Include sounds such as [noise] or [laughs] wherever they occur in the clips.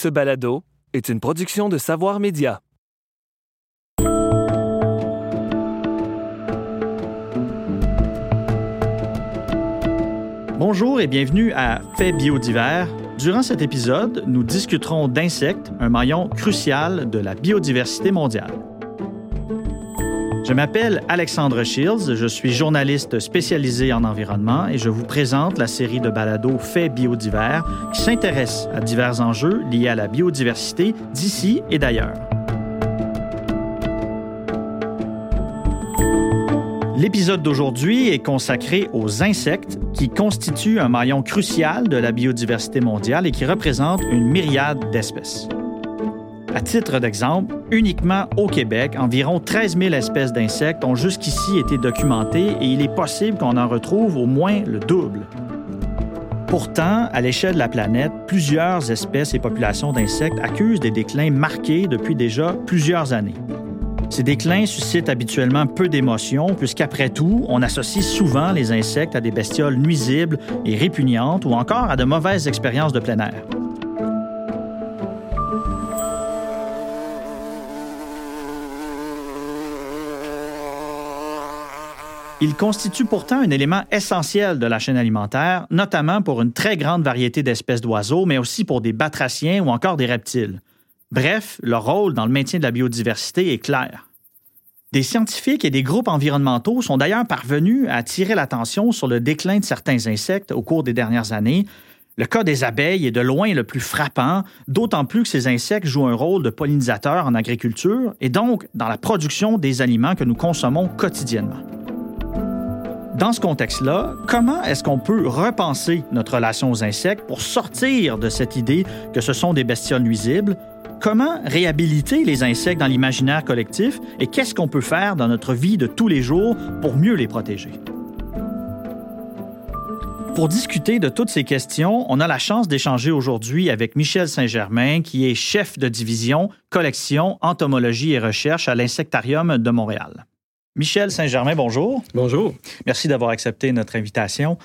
Ce balado est une production de Savoir Média. Bonjour et bienvenue à Faits biodivers. Durant cet épisode, nous discuterons d'insectes, un maillon crucial de la biodiversité mondiale. Je m'appelle Alexandre Shields, je suis journaliste spécialisé en environnement et je vous présente la série de balados Faits biodivers qui s'intéresse à divers enjeux liés à la biodiversité d'ici et d'ailleurs. L'épisode d'aujourd'hui est consacré aux insectes qui constituent un maillon crucial de la biodiversité mondiale et qui représentent une myriade d'espèces. À titre d'exemple, uniquement au Québec, environ 13 000 espèces d'insectes ont jusqu'ici été documentées et il est possible qu'on en retrouve au moins le double. Pourtant, à l'échelle de la planète, plusieurs espèces et populations d'insectes accusent des déclins marqués depuis déjà plusieurs années. Ces déclins suscitent habituellement peu d'émotions, puisqu'après tout, on associe souvent les insectes à des bestioles nuisibles et répugnantes ou encore à de mauvaises expériences de plein air. Ils constituent pourtant un élément essentiel de la chaîne alimentaire, notamment pour une très grande variété d'espèces d'oiseaux, mais aussi pour des batraciens ou encore des reptiles. Bref, leur rôle dans le maintien de la biodiversité est clair. Des scientifiques et des groupes environnementaux sont d'ailleurs parvenus à attirer l'attention sur le déclin de certains insectes au cours des dernières années. Le cas des abeilles est de loin le plus frappant, d'autant plus que ces insectes jouent un rôle de pollinisateurs en agriculture et donc dans la production des aliments que nous consommons quotidiennement. Dans ce contexte-là, comment est-ce qu'on peut repenser notre relation aux insectes pour sortir de cette idée que ce sont des bestioles nuisibles? Comment réhabiliter les insectes dans l'imaginaire collectif et qu'est-ce qu'on peut faire dans notre vie de tous les jours pour mieux les protéger? Pour discuter de toutes ces questions, on a la chance d'échanger aujourd'hui avec Michel Saint-Germain, qui est chef de division collection, entomologie et recherche à l'Insectarium de Montréal. Michel Saint-Germain, bonjour. Bonjour. Merci d'avoir accepté notre invitation.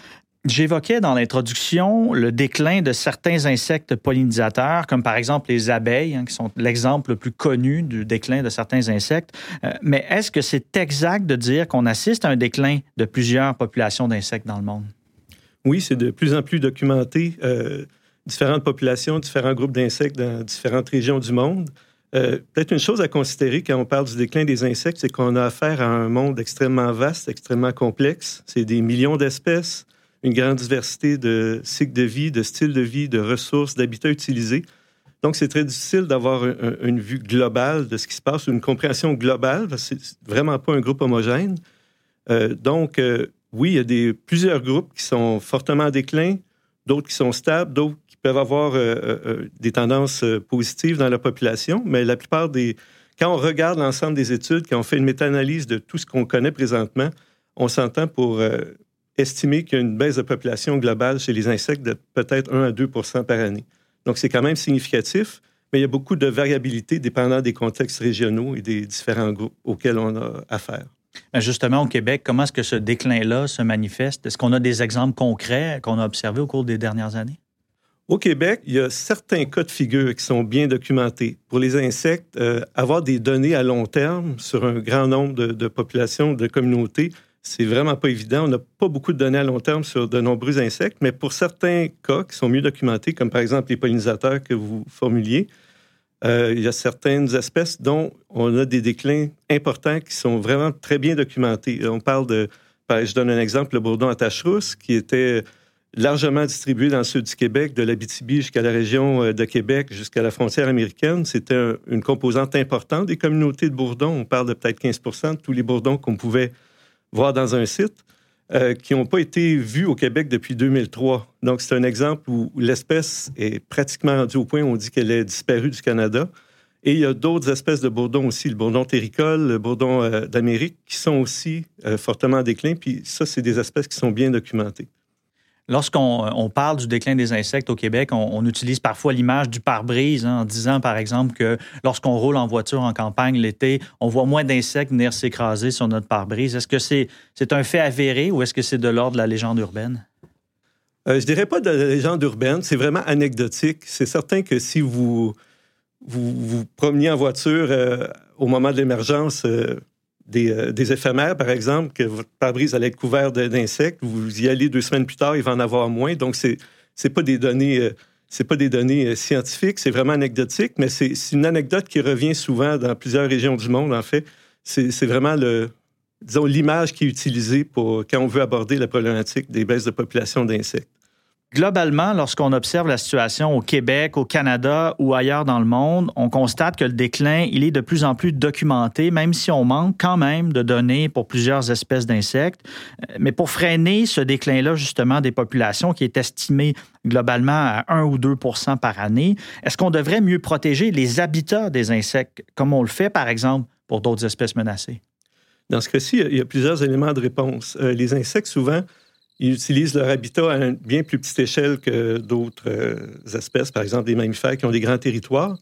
J'évoquais dans l'introduction le déclin de certains insectes pollinisateurs, comme par exemple les abeilles, hein, qui sont l'exemple le plus connu du déclin de certains insectes. Euh, mais est-ce que c'est exact de dire qu'on assiste à un déclin de plusieurs populations d'insectes dans le monde? Oui, c'est de plus en plus documenté. Euh, différentes populations, différents groupes d'insectes dans différentes régions du monde. Euh, peut-être une chose à considérer quand on parle du déclin des insectes, c'est qu'on a affaire à un monde extrêmement vaste, extrêmement complexe. C'est des millions d'espèces, une grande diversité de cycles de vie, de styles de vie, de ressources, d'habitats utilisés. Donc, c'est très difficile d'avoir une vue globale de ce qui se passe, une compréhension globale, parce que c'est vraiment pas un groupe homogène. Euh, donc, euh, oui, il y a des, plusieurs groupes qui sont fortement en déclin, d'autres qui sont stables, d'autres peuvent avoir euh, euh, euh, des tendances positives dans la population, mais la plupart des... Quand on regarde l'ensemble des études, quand on fait une méta-analyse de tout ce qu'on connaît présentement, on s'entend pour estimer qu'il y a une baisse de population globale chez les insectes de peut-être 1 à 2 par année. Donc, c'est quand même significatif, mais il y a beaucoup de variabilité dépendant des contextes régionaux et des différents groupes auxquels on a affaire. Justement, au Québec, comment est-ce que ce déclin-là se manifeste? Est-ce qu'on a des exemples concrets qu'on a observés au cours des dernières années? Au Québec, il y a certains cas de figure qui sont bien documentés. Pour les insectes, euh, avoir des données à long terme sur un grand nombre de, populations, de communautés, c'est vraiment pas évident. On n'a pas beaucoup de données à long terme sur de nombreux insectes, mais pour certains cas qui sont mieux documentés, comme par exemple les pollinisateurs que vous formuliez, euh, il y a certaines espèces dont on a des déclins importants qui sont vraiment très bien documentés. On parle de, je donne un exemple, le bourdon à tache-rousse, qui était largement distribué dans le sud du Québec, de l'Abitibi jusqu'à la région euh, de Québec, jusqu'à la frontière américaine. C'était une composante importante des communautés de bourdons. On parle de peut-être 15% de tous les bourdons qu'on pouvait voir dans un site, euh, qui n'ont pas été vus au Québec depuis 2003. Donc, c'est un exemple où l'espèce est pratiquement rendue au point où on dit qu'elle est disparue du Canada. Et il y a d'autres espèces de bourdons aussi, le bourdon terricole, le bourdon euh, d'Amérique, qui sont aussi fortement en déclin. Puis ça, c'est des espèces qui sont bien documentées. Lorsqu'on parle du déclin des insectes au Québec, on, utilise parfois l'image du pare-brise hein, en disant, par exemple, que lorsqu'on roule en voiture en campagne l'été, on voit moins d'insectes venir s'écraser sur notre pare-brise. Est-ce que c'est un fait avéré ou est-ce que c'est de l'ordre de la légende urbaine? Euh, je dirais pas de la légende urbaine, c'est vraiment anecdotique. C'est certain que si vous vous, vous promeniez en voiture euh, au moment de l'émergence euh, des, des, éphémères, par exemple, que votre pare-brise allait être couvert d'insectes, vous y allez deux semaines plus tard, il va en avoir moins. Donc, c'est c'est pas des données c'est pas des données scientifiques, c'est vraiment anecdotique, mais c'est une anecdote qui revient souvent dans plusieurs régions du monde, en fait. C'est vraiment le, disons, l'image qui est utilisée pour quand on veut aborder la problématique des baisses de population d'insectes. Globalement, lorsqu'on observe la situation au Québec, au Canada ou ailleurs dans le monde, on constate que le déclin, est de plus en plus documenté, même si on manque quand même de données pour plusieurs espèces d'insectes. Mais pour freiner ce déclin-là, justement, des populations qui est estimé globalement à 1 ou 2% par année, est-ce qu'on devrait mieux protéger les habitats des insectes, comme on le fait, par exemple, pour d'autres espèces menacées? Dans ce cas-ci, il y a plusieurs éléments de réponse. Euh, les insectes, souvent, ils utilisent leur habitat à une bien plus petite échelle que d'autres euh, espèces, par exemple des mammifères qui ont des grands territoires.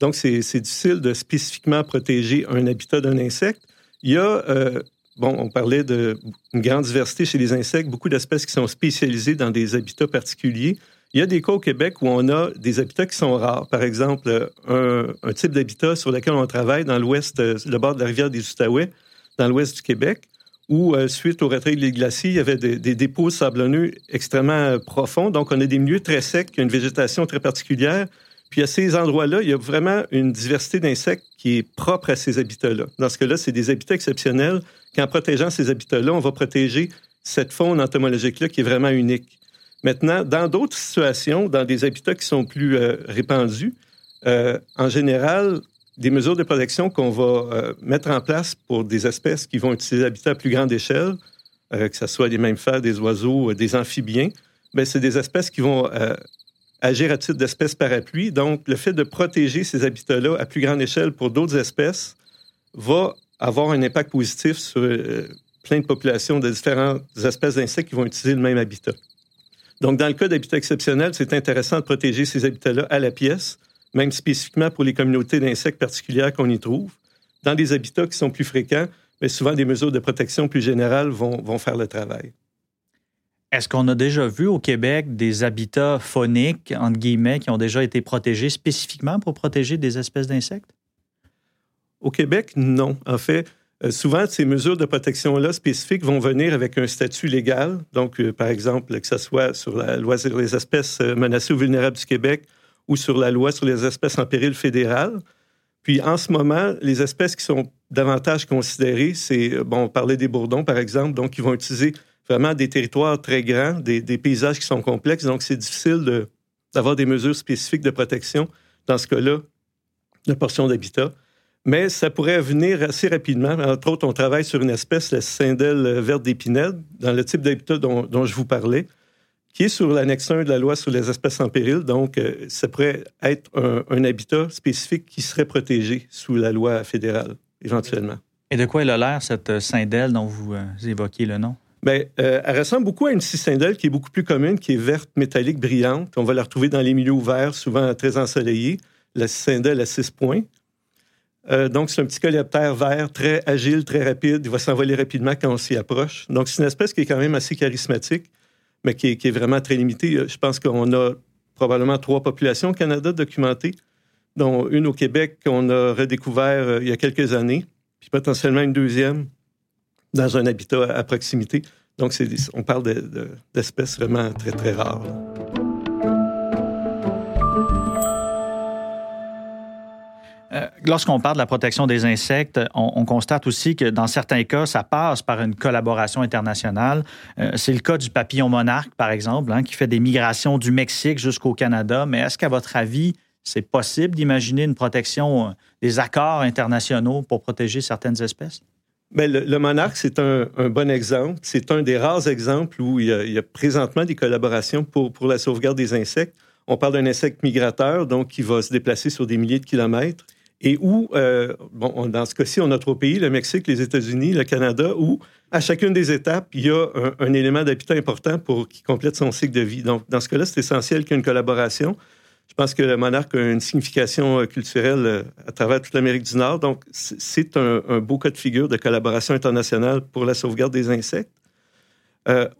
Donc, c'est difficile de spécifiquement protéger un habitat d'un insecte. Il y a, euh, bon, on parlait d'une grande diversité chez les insectes, beaucoup d'espèces qui sont spécialisées dans des habitats particuliers. Il y a des cas au Québec où on a des habitats qui sont rares. Par exemple, un, un type d'habitat sur lequel on travaille dans l'ouest, le bord de la rivière des Outaouais, dans l'ouest du Québec, où, euh, suite au retrait des glaciers, il y avait des, dépôts sablonneux extrêmement euh, profonds. Donc, on a des milieux très secs, une végétation très particulière. Puis, à ces endroits-là, il y a vraiment une diversité d'insectes qui est propre à ces habitats-là. Dans ce cas-là, c'est des habitats exceptionnels. Qu'en protégeant ces habitats-là, on va protéger cette faune entomologique-là qui est vraiment unique. Maintenant, dans d'autres situations, dans des habitats qui sont plus euh, répandus, en général, des mesures de protection qu'on va euh, mettre en place pour des espèces qui vont utiliser l'habitat à plus grande échelle, euh, que ce soit des mammifères, des oiseaux, euh, des amphibiens, mais c'est des espèces qui vont agir à titre d'espèces parapluie. Donc, le fait de protéger ces habitats-là à plus grande échelle pour d'autres espèces va avoir un impact positif sur plein de populations de différentes espèces d'insectes qui vont utiliser le même habitat. Donc, dans le cas d'habitat exceptionnel, c'est intéressant de protéger ces habitats-là à la pièce même spécifiquement pour les communautés d'insectes particulières qu'on y trouve. Dans des habitats qui sont plus fréquents, mais souvent des mesures de protection plus générales vont, vont faire le travail. Est-ce qu'on a déjà vu au Québec des habitats phoniques, entre guillemets, qui ont déjà été protégés spécifiquement pour protéger des espèces d'insectes? Au Québec, non. En fait, euh, souvent, ces mesures de protection-là spécifiques vont venir avec un statut légal. Donc, euh, par exemple, que ce soit sur la loi sur les espèces euh, menacées ou vulnérables du Québec ou sur la loi sur les espèces en péril fédéral. Puis en ce moment, les espèces qui sont davantage considérées, c'est, bon, on parlait des bourdons, par exemple, donc ils vont utiliser vraiment des territoires très grands, des, paysages qui sont complexes, donc c'est difficile d'avoir des mesures spécifiques de protection dans ce cas-là de portions d'habitat. Mais ça pourrait venir assez rapidement. Entre autres, on travaille sur une espèce, la cindelle verte d'épinette, dans le type d'habitat dont je vous parlais qui est sur l'annexe 1 de la loi sur les espèces en péril. Donc, euh, ça pourrait être un, habitat spécifique qui serait protégé sous la loi fédérale, éventuellement. Et de quoi elle a l'air, cette cindelle dont vous euh, évoquez le nom? Bien, euh, elle ressemble beaucoup à une cicindelle qui est beaucoup plus commune, qui est verte, métallique, brillante. On va la retrouver dans les milieux ouverts, souvent très ensoleillés. La cicindelle à six points. donc, c'est un petit coléoptère vert, très agile, très rapide. Il va s'envoler rapidement quand on s'y approche. Donc, c'est une espèce qui est quand même assez charismatique mais qui est, vraiment très limité. Euh, je pense qu'on a probablement trois populations au Canada documentées, dont une au Québec qu'on a redécouvert euh, il y a quelques années, puis potentiellement une deuxième dans un habitat à, proximité. Donc, on parle d'espèces vraiment très, très rares. Euh, lorsqu'on parle de la protection des insectes, on, constate aussi que dans certains cas, ça passe par une collaboration internationale. Euh, c'est le cas du papillon monarque, par exemple, hein, qui fait des migrations du Mexique jusqu'au Canada. Mais est-ce qu'à votre avis, c'est possible d'imaginer une protection, euh, des accords internationaux pour protéger certaines espèces? Bien, le, monarque, c'est un, bon exemple. C'est un des rares exemples où il y, a, présentement des collaborations pour, pour la sauvegarde des insectes. On parle d'un insecte migrateur, donc qui va se déplacer sur des milliers de kilomètres et où, euh, bon, dans ce cas-ci, on a trois pays, le Mexique, les États-Unis, le Canada, où à chacune des étapes, il y a un, élément d'habitat important pour qui complète son cycle de vie. Donc, dans ce cas-là, c'est essentiel qu'il y ait une collaboration. Je pense que le monarque a une signification euh, culturelle euh, à travers toute l'Amérique du Nord. Donc, c'est un, beau cas de figure de collaboration internationale pour la sauvegarde des insectes.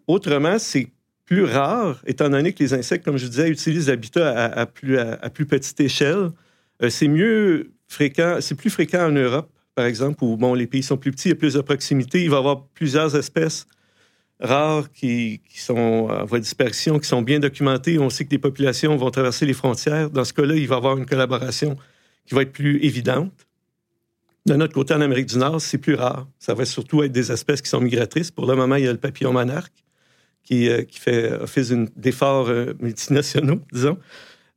autrement, c'est plus rare, étant donné que les insectes, comme je disais, utilisent l'habitat à, plus, petite échelle. C'est mieux c'est plus fréquent en Europe, par exemple, où bon, les pays sont plus petits, il y plus de proximité. Il va y avoir plusieurs espèces rares qui, sont en voie de disparition, qui sont bien documentées. On sait que les populations vont traverser les frontières. Dans ce cas-là, il va y avoir une collaboration qui va être plus évidente. De notre côté, en Amérique du Nord, c'est plus rare. Ça va surtout être des espèces qui sont migratrices. Pour le moment, il y a le papillon monarque qui, euh, fait office d'efforts euh, multinationaux, [laughs] disons.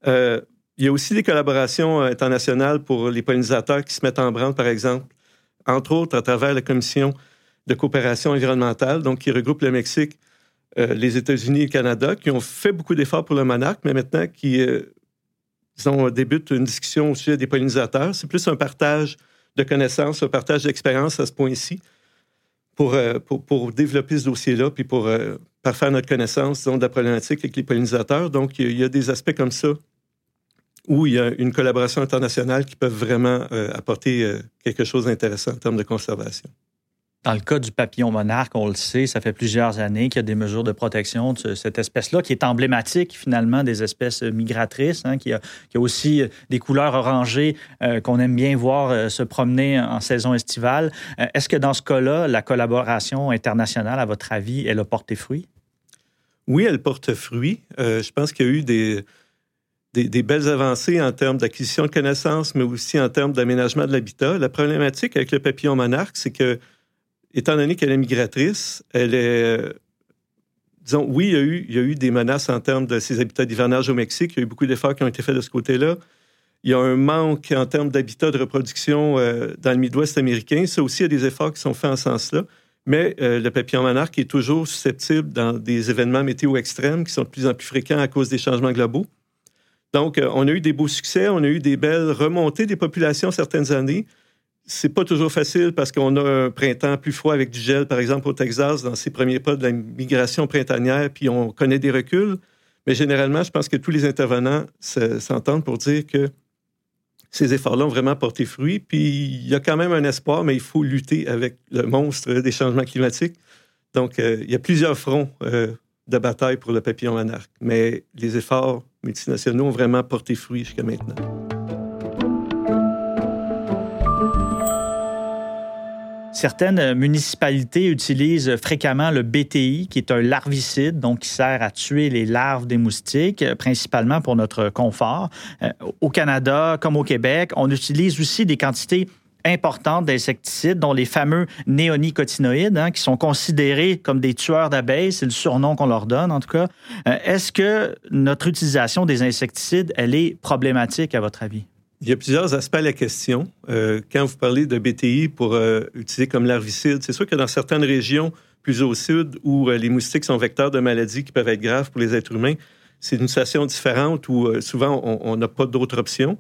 Euh, il y a aussi des collaborations internationales pour les pollinisateurs qui se mettent en branle, par exemple, entre autres à travers la Commission de coopération environnementale, donc qui regroupe le Mexique, les États-Unis et le Canada, qui ont fait beaucoup d'efforts pour le monarque, mais maintenant qui disons, débutent une discussion au sujet des pollinisateurs. C'est plus un partage de connaissances, un partage d'expérience à ce point-ci pour, pour, pour, développer ce dossier-là, puis pour faire notre connaissance de la problématique avec les pollinisateurs. Donc, il y, a des aspects comme ça où il y a une collaboration internationale qui peut vraiment euh, apporter euh, quelque chose d'intéressant en termes de conservation. Dans le cas du papillon monarque, on le sait, ça fait plusieurs années qu'il y a des mesures de protection de cette espèce-là, qui est emblématique finalement des espèces migratrices, hein, qui, a, aussi des couleurs orangées euh, qu'on aime bien voir se promener en saison estivale. Est-ce que dans ce cas-là, la collaboration internationale, à votre avis, elle a porté fruit? oui, elle porte fruit. Euh, je pense qu'il y a eu des, des, belles avancées en termes d'acquisition de connaissances, mais aussi en termes d'aménagement de l'habitat. La problématique avec le papillon monarque, c'est que, étant donné qu'elle est migratrice, elle est. Disons, oui, il y, a eu, il y a eu des menaces en termes de ses habitats d'hivernage au Mexique. Il y a eu beaucoup d'efforts qui ont été faits de ce côté-là. Il y a un manque en termes d'habitat de reproduction euh, dans le Midwest américain. Ça aussi, il y a des efforts qui sont faits en ce sens-là. Mais euh, le papillon monarque est toujours susceptible dans des événements météo extrêmes qui sont de plus en plus fréquents à cause des changements globaux. Donc, euh, on a eu des beaux succès, on a eu des belles remontées des populations certaines années. C'est pas toujours facile parce qu'on a un printemps plus froid avec du gel, par exemple au Texas, dans ses premiers pas de la migration printanière, puis on connaît des reculs. Mais généralement, je pense que tous les intervenants s'entendent pour dire que ces efforts-là ont vraiment porté fruit. Puis il y a quand même un espoir, mais il faut lutter avec le monstre des changements climatiques. Donc, euh, il y a plusieurs fronts euh, de bataille pour le papillon monarque, mais les efforts multinationaux ont vraiment porté fruit jusqu'à maintenant. Certaines municipalités utilisent fréquemment le BTI, qui est un larvicide, donc qui sert à tuer les larves des moustiques, principalement pour notre confort. Euh, au Canada, comme au Québec, on utilise aussi des quantités importantes d'insecticides, dont les fameux néonicotinoïdes, hein, qui sont considérés comme des tueurs d'abeilles, c'est le surnom qu'on leur donne en tout cas. Euh, est-ce que notre utilisation des insecticides, elle est problématique à votre avis? Il y a plusieurs aspects à la question. Euh, quand vous parlez de BTI pour euh, utiliser comme larvicide, c'est sûr que dans certaines régions plus au sud où les moustiques sont vecteurs de maladies qui peuvent être graves pour les êtres humains, c'est une situation différente où souvent on n'a pas d'autre option.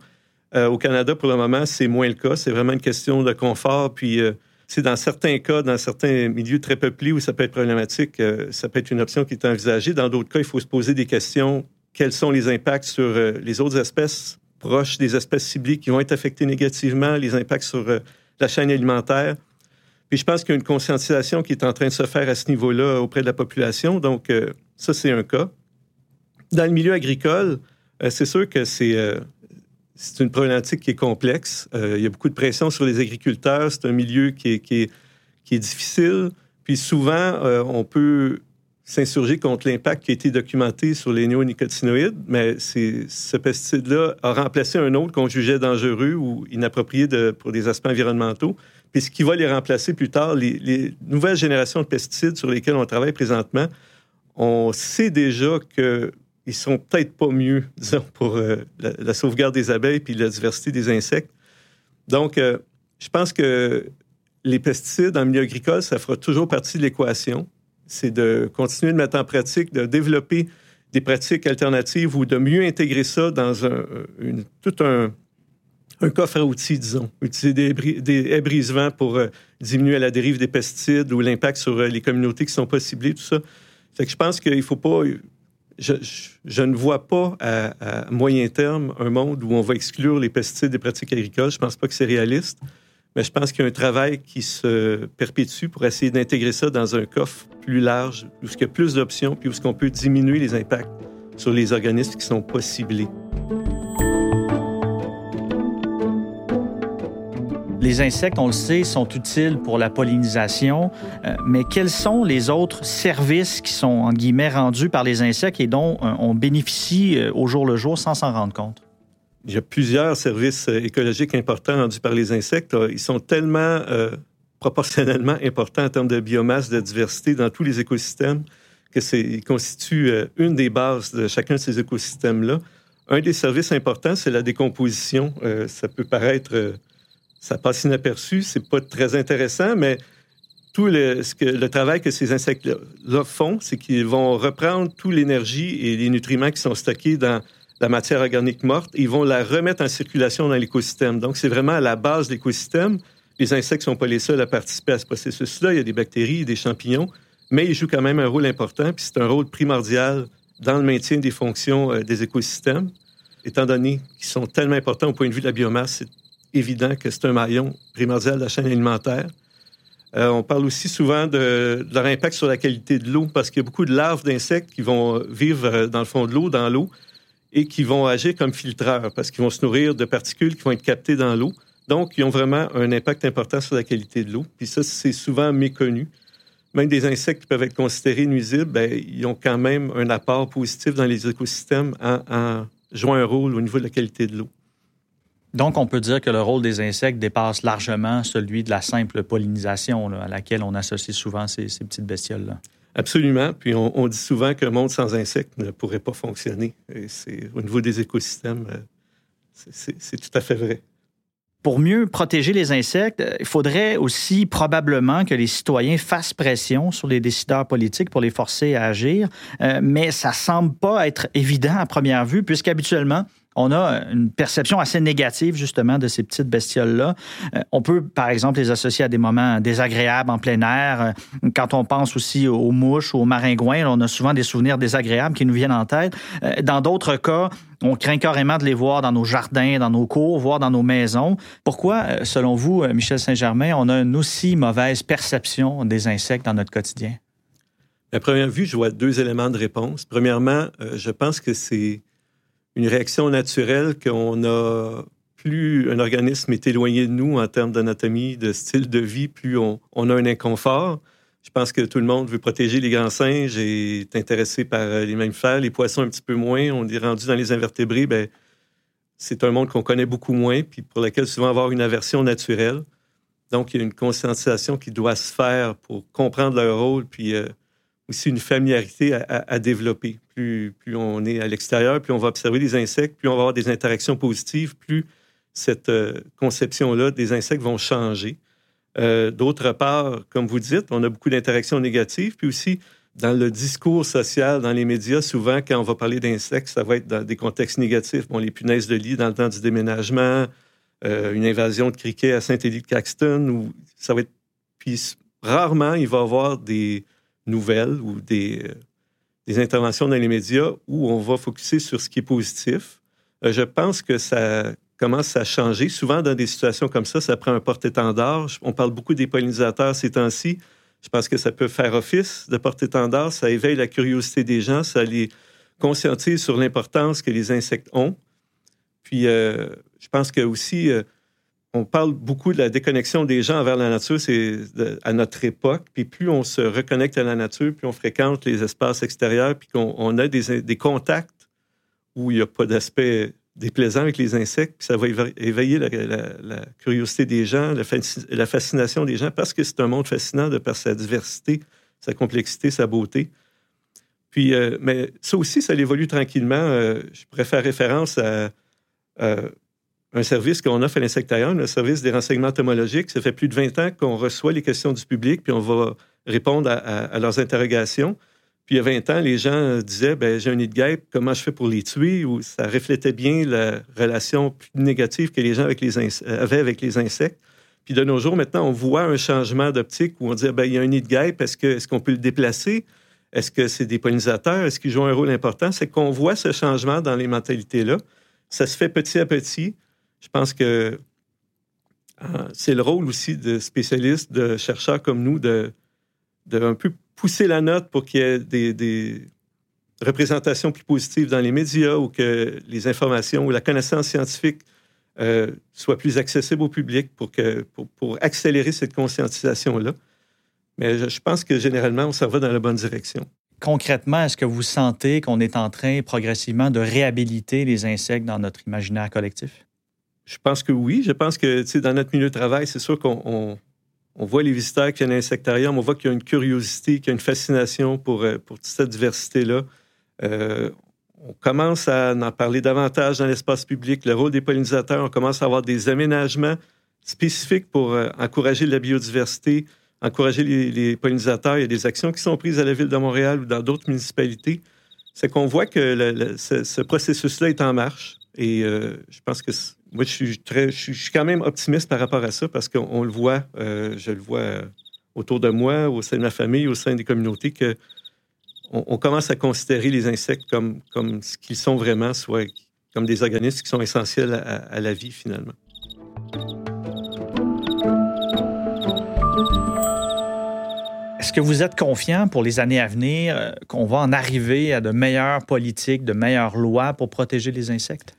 Au Canada, pour le moment, c'est moins le cas. C'est vraiment une question de confort. Puis c'est dans certains cas, dans certains milieux très peuplés où ça peut être problématique, ça peut être une option qui est envisagée. Dans d'autres cas, il faut se poser des questions. Quels sont les impacts sur les autres espèces proches des espèces ciblées qui vont être affectées négativement, les impacts sur euh, la chaîne alimentaire? Puis je pense qu'il y a une conscientisation qui est en train de se faire à ce niveau-là auprès de la population. Donc, euh, ça, c'est un cas. Dans le milieu agricole, euh, c'est sûr que c'est c'est une problématique qui est complexe. il y a beaucoup de pression sur les agriculteurs. C'est un milieu qui est, difficile. Puis souvent, on peut s'insurger contre l'impact qui a été documenté sur les néonicotinoïdes, mais ce pesticide-là a remplacé un autre qu'on jugeait dangereux ou inapproprié pour des aspects environnementaux. Puis ce qui va les remplacer plus tard, les, nouvelles générations de pesticides sur lesquels on travaille présentement, on sait déjà qu'ils sont peut-être pas mieux, [laughs] disons, pour euh, la, sauvegarde des abeilles puis la diversité des insectes. Donc, euh, je pense que les pesticides en milieu agricole, ça fera toujours partie de l'équation c'est de continuer de mettre en pratique, de développer des pratiques alternatives ou de mieux intégrer ça dans un, tout un, coffre à outils, disons. Utiliser des, des haies brise-vent pour euh, diminuer la dérive des pesticides ou l'impact sur euh, les communautés qui sont pas ciblées, tout ça. Fait que je pense qu'il faut pas... Je, ne vois pas à, moyen terme un monde où on va exclure les pesticides des pratiques agricoles. Je pense pas que c'est réaliste. Mais je pense qu'il y a un travail qui se perpétue pour essayer d'intégrer ça dans un coffre plus large, où il y a plus d'options, puis où ce qu'on peut diminuer les impacts sur les organismes qui sont pas ciblés. Les insectes, on le sait, sont utiles pour la pollinisation, euh, mais quels sont les autres services qui sont, en guillemets, rendus par les insectes et dont euh, on bénéficie euh, au jour le jour sans s'en rendre compte? Il y a plusieurs services écologiques importants rendus par les insectes. Ils sont tellement proportionnellement importants en termes de biomasse, de diversité dans tous les écosystèmes que c'est constituent une des bases de chacun de ces écosystèmes-là. Un des services importants, c'est la décomposition. ça peut paraître ça passe inaperçu, c'est pas très intéressant, mais tout le, travail que ces insectes-là font, c'est qu'ils vont reprendre toute l'énergie et les nutriments qui sont stockés dans la matière organique morte, ils vont la remettre en circulation dans l'écosystème. Donc, c'est vraiment à la base de l'écosystème. Les insectes ne sont pas les seuls à participer à ce processus-là. Il y a des bactéries, des champignons, mais ils jouent quand même un rôle important, puis c'est un rôle primordial dans le maintien des fonctions euh, des écosystèmes. Étant donné qu'ils sont tellement importants au point de vue de la biomasse, évident que c'est un maillon primordial de la chaîne alimentaire. Euh, on parle aussi souvent de, leur impact sur la qualité de l'eau parce qu'il y a beaucoup de larves d'insectes qui vont vivre euh, dans le fond de l'eau, dans l'eau, et qui vont agir comme filtreurs parce qu'ils vont se nourrir de particules qui vont être captées dans l'eau. Donc, ils ont vraiment un impact important sur la qualité de l'eau. Puis ça, c'est souvent méconnu. Même des insectes qui peuvent être considérés nuisibles, ben, ils ont quand même un apport positif dans les écosystèmes en jouant un rôle au niveau de la qualité de l'eau. Donc, on peut dire que le rôle des insectes dépasse largement celui de la simple pollinisation à laquelle on associe souvent ces, petites bestioles-là. Absolument. Puis on, dit souvent qu'un monde sans insectes ne pourrait pas fonctionner. Et c'est au niveau des écosystèmes, euh, c'est tout à fait vrai. Pour mieux protéger les insectes, il faudrait aussi probablement que les citoyens fassent pression sur les décideurs politiques pour les forcer à agir, euh, mais ça semble pas être évident à première vue, puisqu'habituellement, on a une perception assez négative justement de ces petites bestioles-là. Euh, on peut, par exemple, les associer à des moments désagréables en plein air. Euh, quand on pense aussi aux mouches ou aux maringouins, on a souvent des souvenirs désagréables qui nous viennent en tête. Euh, dans d'autres cas, on craint carrément de les voir dans nos jardins, dans nos cours, voire dans nos maisons. Pourquoi, selon vous, Michel Saint-Germain, on a une aussi mauvaise perception des insectes dans notre quotidien? À première vue, je vois deux éléments de réponse. Premièrement, je pense que c'est une réaction naturelle qu'on a plus un organisme est éloigné de nous en termes d'anatomie, de style de vie, plus on, a un inconfort. Je pense que tout le monde veut protéger les grands singes et est intéressé par euh, les mammifères, les poissons un petit peu moins. On est rendu dans les invertébrés, ben, c'est un monde qu'on connaît beaucoup moins, puis pour lequel souvent avoir une aversion naturelle. Donc, il y a une conscientisation qui doit se faire pour comprendre leur rôle, puis euh, aussi une familiarité à, développer. Plus, plus on est à l'extérieur, plus on va observer les insectes, plus on va avoir des interactions positives, plus cette euh, conception-là des insectes vont changer. Euh, d'autre part, comme vous dites, on a beaucoup d'interactions négatives, puis aussi dans le discours social, dans les médias, souvent, quand on va parler d'insectes, ça va être dans des contextes négatifs. Bon, les punaises de lit dans le temps du déménagement, euh, une invasion de criquets à Saint-Élie-de-Caxton, ou ça va être... Puis rarement, il va y avoir des, nouvelles ou des, euh, des interventions dans les médias où on va focuser sur ce qui est positif. Euh, je pense que ça commence à changer. Souvent, dans des situations comme ça, ça prend un porte-étendard. On parle beaucoup des pollinisateurs ces temps-ci. Je pense que ça peut faire office de porte-étendard. Ça éveille la curiosité des gens, ça les conscientise sur l'importance que les insectes ont. Puis, euh, je pense que aussi, on parle beaucoup de la déconnexion des gens envers la nature, c'est à notre époque. Puis plus on se reconnecte à la nature, plus on fréquente les espaces extérieurs, puis qu'on a des, contacts où il n'y a pas d'aspect déplaisant avec les insectes, puis ça va éveiller la, curiosité des gens, la, fascination des gens, parce que c'est un monde fascinant de par sa diversité, sa complexité, sa beauté. Puis, euh, mais ça aussi, ça évolue tranquillement. Euh, je faire référence à un service qu'on offre à l'insectarium, le service des renseignements entomologiques. Ça fait plus de 20 ans qu'on reçoit les questions du public, puis on va répondre à, leurs interrogations. Puis il y a 20 ans, les gens disaient ben, J'ai un nid de guêpe, comment je fais pour les tuer? Ou ça reflétait bien la relation plus négative que les gens les avaient avec les insectes. Puis de nos jours, maintenant, on voit un changement d'optique où on dit ben, il y a un nid de guêpe, est-ce qu'on est qu'on peut le déplacer? Est-ce que c'est des pollinisateurs? Est-ce qu'ils jouent un rôle important? C'est qu'on voit ce changement dans les mentalités-là. Ça se fait petit à petit. Je pense que c'est le rôle aussi de spécialistes, de chercheurs comme nous, de, un peu pousser la note pour qu'il y ait des, représentations plus positives dans les médias ou que les informations ou la connaissance scientifique euh, soient plus accessibles au public pour, que, pour, accélérer cette conscientisation-là. Mais je, je pense que généralement, on s'en va dans la bonne direction. Concrètement, est-ce que vous sentez qu'on est en train progressivement de réhabiliter les insectes dans notre imaginaire collectif? Je pense que oui. Je pense que dans notre milieu de travail, c'est sûr qu'on on, voit les visiteurs qui viennent à l'insectarium, on voit qu'il y a une curiosité, qu'il y a une fascination pour, euh, toute cette diversité-là. Euh, on commence à en parler davantage dans l'espace public, le rôle des pollinisateurs, on commence à avoir des aménagements spécifiques pour euh, encourager la biodiversité, encourager les, pollinisateurs. Il y a des actions qui sont prises à la ville de Montréal ou dans d'autres municipalités. C'est qu'on voit que ce, processus-là est en marche. Et je pense que moi, je suis, très, je suis quand même optimiste par rapport à ça parce qu'on le voit, euh, je le vois euh, autour de moi, au sein de ma famille, au sein des communautés, que on, commence à considérer les insectes comme, comme ce qu'ils sont vraiment, soit comme des organismes qui sont essentiels à, la vie finalement. Est-ce que vous êtes confiant pour les années à venir euh, qu'on va en arriver à de meilleures politiques, de meilleures lois pour protéger les insectes?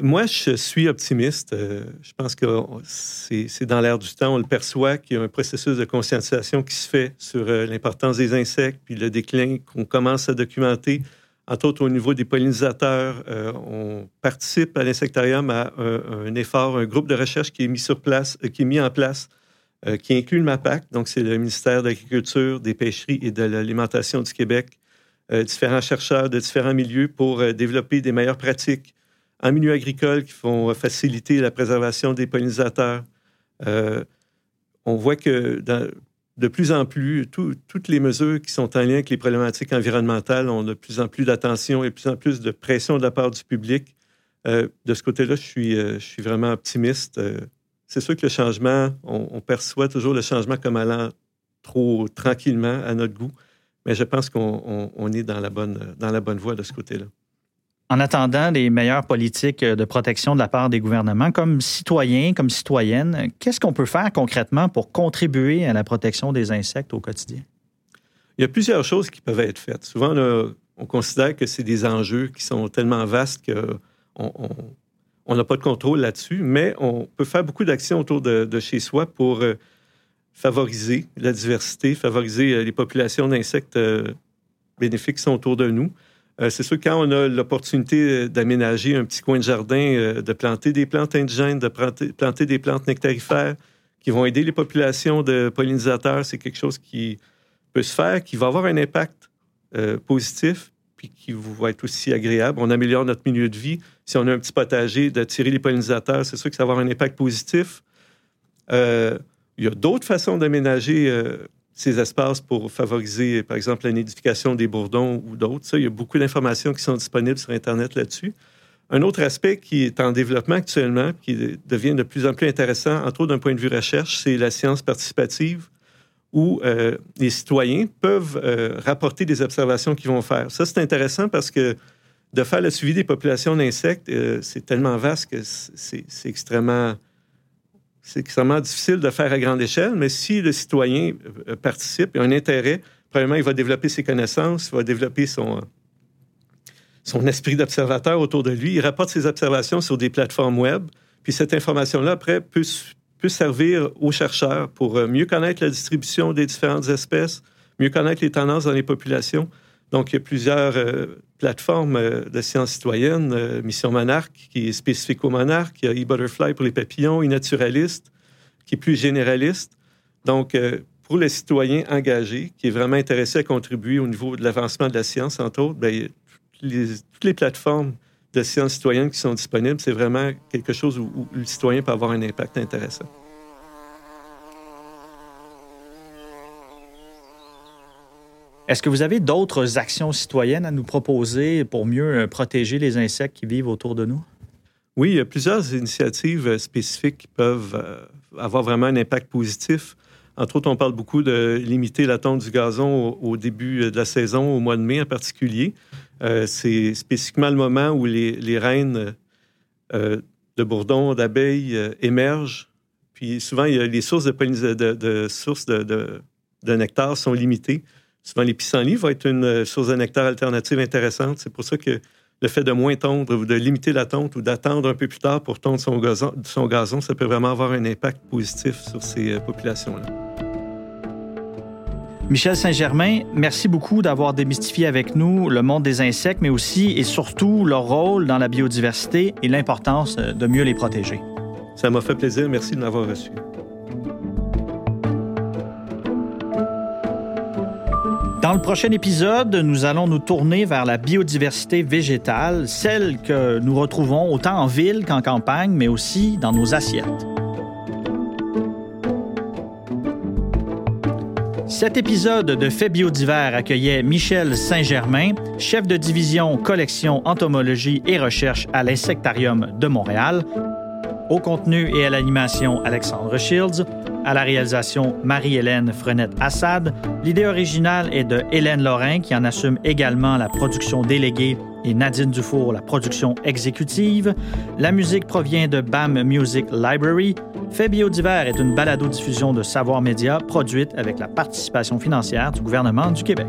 Moi, je suis optimiste. Euh, je pense que c'est dans l'air du temps. On le perçoit qu'il y a un processus de conscientisation qui se fait sur euh, l'importance des insectes, puis le déclin qu'on commence à documenter, entre autres au niveau des pollinisateurs. Euh, on participe à l'insectarium à un, effort, un groupe de recherche qui est mis sur place, qui est mis en place, qui inclut le MAPAC. Donc, c'est le ministère de l'Agriculture, des Pêcheries et de l'Alimentation du Québec. différents chercheurs de différents milieux pour développer des meilleures pratiques en milieu agricole qui vont faciliter la préservation des pollinisateurs. Euh, on voit que de plus en plus, toutes les mesures qui sont en lien avec les problématiques environnementales ont de plus en plus d'attention et de plus en plus de pression de la part du public. Euh, de ce côté-là, je suis, euh, je suis vraiment optimiste. c'est sûr que le changement, on, perçoit toujours le changement comme allant trop tranquillement à notre goût, mais je pense qu'on est dans la, bonne, dans la bonne voie de ce côté-là en attendant les meilleures politiques de protection de la part des gouvernements, comme citoyens, comme citoyennes, qu'est-ce qu'on peut faire concrètement pour contribuer à la protection des insectes au quotidien? Il y a plusieurs choses qui peuvent être faites. Souvent, on considère que c'est des enjeux qui sont tellement vastes qu'on n'a pas de contrôle là-dessus, mais on peut faire beaucoup d'actions autour de, chez soi pour euh, favoriser la diversité, favoriser euh, les populations d'insectes euh, bénéfiques qui sont autour de nous. Euh, c'est sûr, quand on a l'opportunité euh, d'aménager un petit coin de jardin, euh, de planter des plantes indigènes, de planter, des plantes nectarifères qui vont aider les populations de pollinisateurs, c'est quelque chose qui peut se faire, qui va avoir un impact positif, puis qui va être aussi agréable. On améliore notre milieu de vie. Si on a un petit potager, d'attirer les pollinisateurs, c'est sûr que ça va avoir un impact positif. il y a d'autres façons d'aménager ces espaces pour favoriser, par exemple, la nidification des bourdons ou d'autres. Il y a beaucoup d'informations qui sont disponibles sur Internet là-dessus. Un autre aspect qui est en développement actuellement, qui devient de plus en plus intéressant, entre autres d'un point de vue recherche, c'est la science participative, où euh, les citoyens peuvent euh, rapporter des observations qu'ils vont faire. Ça, c'est intéressant parce que de faire le suivi des populations d'insectes, euh, c'est tellement vaste que c'est extrêmement c'est extrêmement difficile de faire à grande échelle, mais si le citoyen euh, participe et a un intérêt, premièrement, il va développer ses connaissances, il va développer son, son esprit d'observateur autour de lui. Il rapporte ses observations sur des plateformes web. Puis cette information-là, après, peut, peut servir aux chercheurs pour euh, mieux connaître la distribution des différentes espèces, mieux connaître les tendances dans les populations. Donc, il y a plusieurs euh, plateformes euh, de sciences citoyennes. Euh, Mission Monarque, qui est spécifique aux monarques. Il y a e-Butterfly pour les papillons, e-Naturaliste, qui est plus généraliste. Donc, pour les citoyens engagés, qui est vraiment intéressé à contribuer au niveau de l'avancement de la science, entre autres, bien, toutes les plateformes de sciences citoyennes qui sont disponibles, c'est vraiment quelque chose où le citoyen peut avoir un impact intéressant. Est-ce que vous avez d'autres actions citoyennes à nous proposer pour mieux euh, protéger les insectes qui vivent autour de nous? Oui, il y a plusieurs initiatives euh, spécifiques qui peuvent euh, avoir vraiment un impact positif. Entre autres, on parle beaucoup de limiter la tonte du gazon au, début de la saison, au mois de mai en particulier. c'est spécifiquement le moment où les, reines de bourdons, d'abeilles émergent Puis souvent, les sources de, sources de, nectar sont limitées. Souvent, les pissenlits vont être une source de nectar alternative intéressante. C'est pour ça que le fait de moins tondre ou de limiter la tonte ou d'attendre un peu plus tard pour tondre son gazon, son gazon, ça peut vraiment avoir un impact positif sur ces euh, populations-là. Michel Saint-Germain, merci beaucoup d'avoir démystifié avec nous le monde des insectes, mais aussi et surtout leur rôle dans la biodiversité et l'importance euh, de mieux les protéger. Ça m'a fait plaisir. Merci de m'avoir reçu. Dans le prochain épisode, nous allons nous tourner vers la biodiversité végétale, celle que nous retrouvons autant en ville qu'en campagne, mais aussi dans nos assiettes. Cet épisode de Fait biodivers accueillait Michel Saint-Germain, chef de division collection entomologie et recherche à l'Insectarium de Montréal. Au contenu et à l'animation, Alexandre Shields. À la réalisation, Marie-Hélène Frenette-Assad. L'idée originale est de Hélène Lorrain, qui en assume également la production déléguée, et Nadine Dufour, la production exécutive. La musique provient de BAM Music Library. Fait biodivers est une balado-diffusion de Savoir Média produite avec la participation financière du gouvernement du Québec.